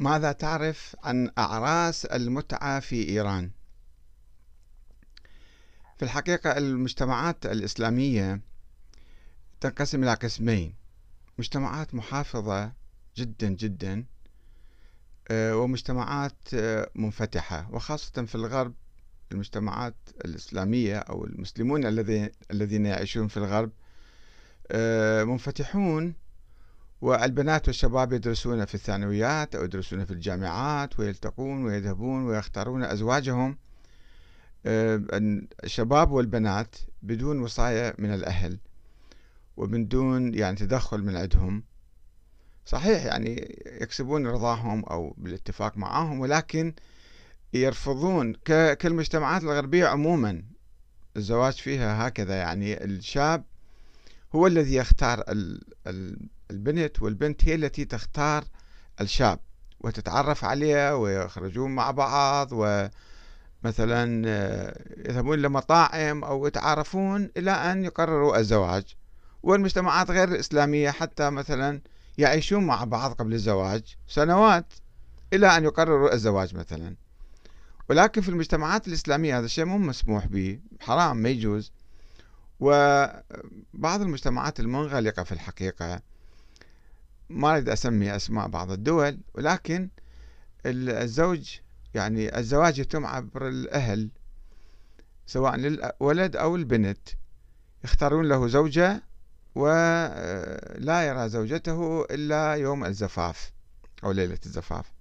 ماذا تعرف عن أعراس المتعة في إيران؟ في الحقيقة المجتمعات الإسلامية تنقسم إلى قسمين مجتمعات محافظة جدا جدا آه، ومجتمعات آه، منفتحة وخاصة في الغرب المجتمعات الإسلامية أو المسلمون الذين يعيشون في الغرب آه، منفتحون والبنات والشباب يدرسون في الثانويات أو يدرسون في الجامعات ويلتقون ويذهبون ويختارون أزواجهم. آه، الشباب والبنات بدون وصاية من الأهل ومن دون يعني تدخل من عندهم. صحيح يعني يكسبون رضاهم أو بالاتفاق معهم ولكن يرفضون كالمجتمعات الغربية عموما. الزواج فيها هكذا يعني الشاب هو الذي يختار البنت والبنت هي التي تختار الشاب وتتعرف عليه ويخرجون مع بعض ومثلا آه، يذهبون لمطاعم أو يتعارفون إلى أن يقرروا الزواج. والمجتمعات غير الإسلامية حتى مثلا يعيشون مع بعض قبل الزواج سنوات إلى أن يقرروا الزواج مثلا. ولكن في المجتمعات الإسلامية هذا الشيء مو مسموح به حرام ما يجوز. وبعض المجتمعات المنغلقة في الحقيقة ما أريد أسمي أسماء بعض الدول ولكن الزوج يعني الزواج يتم عبر الأهل سواء للولد أو البنت. يختارون له زوجة ولا يرى زوجته إلا يوم الزفاف أو ليلة الزفاف.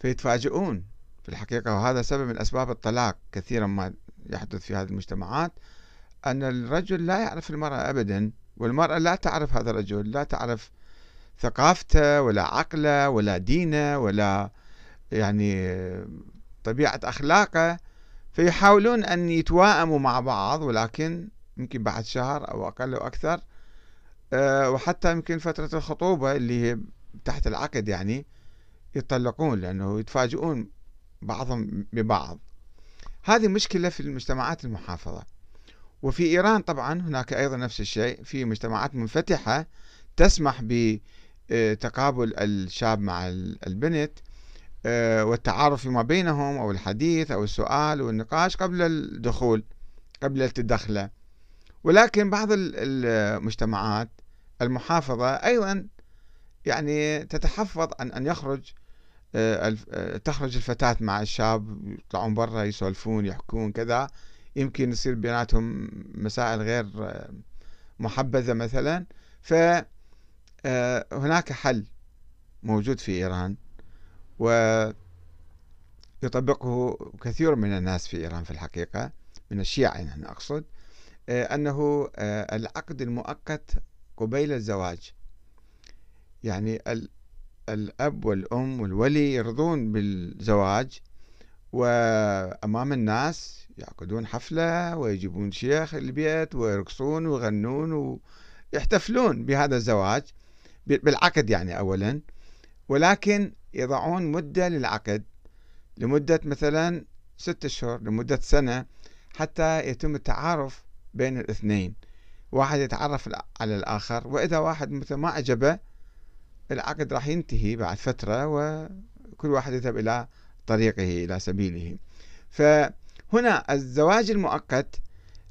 فيتفاجئون في الحقيقة وهذا سبب من أسباب الطلاق كثيرا ما يحدث في هذه المجتمعات أن الرجل لا يعرف المرأة أبدا. والمرأة لا تعرف هذا الرجل لا تعرف ثقافته ولا عقله ولا دينه ولا يعني طبيعة أخلاقه فيحاولون أن يتواءموا مع بعض ولكن يمكن بعد شهر أو أقل أو أكثر آه، وحتى يمكن فترة الخطوبة اللي هي تحت العقد يعني يطلقون لأنه يتفاجئون بعضهم ببعض. هذه مشكلة في المجتمعات المحافظة. وفي إيران طبعا هناك أيضا نفس الشيء في مجتمعات منفتحة تسمح بتقابل الشاب مع البنت آه، والتعارف فيما بينهم أو الحديث أو السؤال والنقاش قبل الدخول قبل التدخله ولكن بعض المجتمعات المحافظة أيضا يعني تتحفظ عن أن يخرج آه، آه، تخرج الفتاة مع الشاب يطلعون برا يسولفون يحكون كذا. يمكن يصير بيناتهم مسائل غير محبذة مثلا. فهناك آه، حل موجود في إيران ويطبقه كثير من الناس في إيران في الحقيقة من الشيعة يعني أقصد آه، أنه آه، العقد المؤقت قبيل الزواج. يعني الأب والأم والولي يرضون بالزواج وأمام الناس يعقدون حفلة ويجيبون شيخ البيت ويرقصون ويغنون ويحتفلون بهذا الزواج بالعقد يعني أولا. ولكن يضعون مدة للعقد لمدة مثلا ستة أشهر لمدة سنة حتى يتم التعارف بين الاثنين. واحد يتعرف على الآخر وإذا واحد مثلا ما عجبه العقد راح ينتهي بعد فترة وكل واحد يذهب إلى طريقه إلى سبيله. ف هنا الزواج المؤقت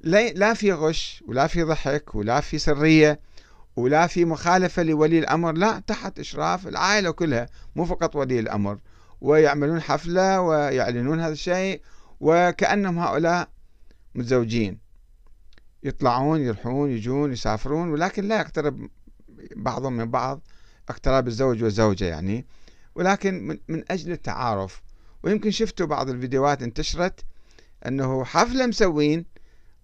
لا في غش ولا في ضحك ولا في سرية ولا في مخالفة لولي الأمر لا تحت إشراف العائلة كلها مو فقط ولي الأمر. ويعملون حفلة ويعلنون هذا الشيء وكأنهم هؤلاء متزوجين. يطلعون يروحون يجون يسافرون ولكن لا يقترب بعضهم من بعض اقتراب الزوج والزوجة يعني. ولكن من أجل التعارف ويمكن شفتوا بعض الفيديوهات انتشرت انه حفلة مسوين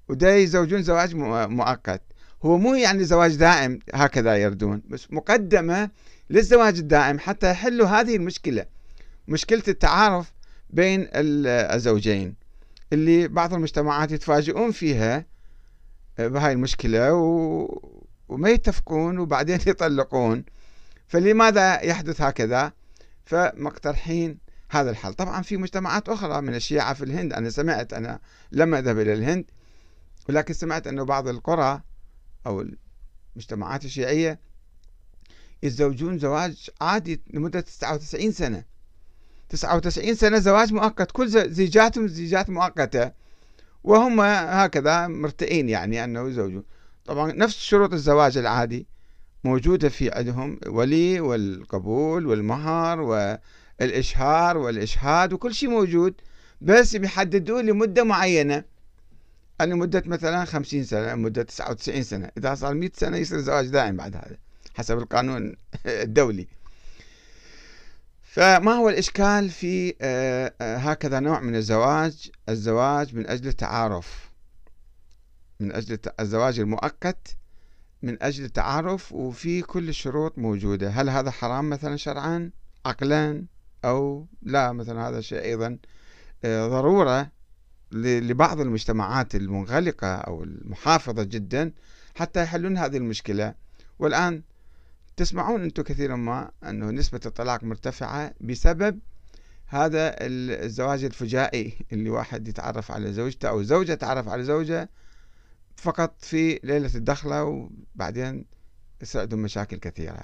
ودا يزوجون زواج مؤقت. هو مو يعني زواج دائم هكذا يردون بس مقدمة للزواج الدائم حتى يحلوا هذه المشكلة مشكلة التعارف بين الزوجين اللي بعض المجتمعات يتفاجئون فيها آه، بهاي المشكلة و... وما يتفقون وبعدين يطلقون. فلماذا يحدث هكذا؟ فمقترحين هذا الحل طبعا في مجتمعات أخرى من الشيعة في الهند أنا سمعت أنا لم أذهب إلى الهند ولكن سمعت أنه بعض القرى أو المجتمعات الشيعية يتزوجون زواج عادي لمدة 99 سنة. 99 سنة زواج مؤقت. كل زيجاتهم زيجات مؤقتة وهم هكذا مرتئين يعني أنه يزوجون طبعا نفس شروط الزواج العادي موجودة في عندهم ولي والقبول والمهر والإشهار والإشهاد وكل شيء موجود بس بيحددوه لمدة معينة. لمدة مثلا 50 سنة مدة 99 سنة. إذا صار 100 سنة يصير زواج دائم بعد هذا حسب القانون الدولي. فما هو الإشكال في آه، آه، هكذا نوع من الزواج؟ الزواج من أجل التعارف. من أجل الزواج المؤقت من أجل التعارف وفي كل الشروط موجودة. هل هذا حرام مثلا شرعا؟ عقلا؟ أو لا مثلا هذا شيء أيضا آه، ضرورة لبعض المجتمعات المنغلقة أو المحافظة جدا حتى يحلون هذه المشكلة. والآن تسمعون أنتم كثيرا ما أنه نسبة الطلاق مرتفعة بسبب هذا الزواج الفجائي اللي واحد يتعرف على زوجته أو زوجة تعرف على زوجة فقط في ليلة الدخلة وبعدين يصير عندهم مشاكل كثيرة.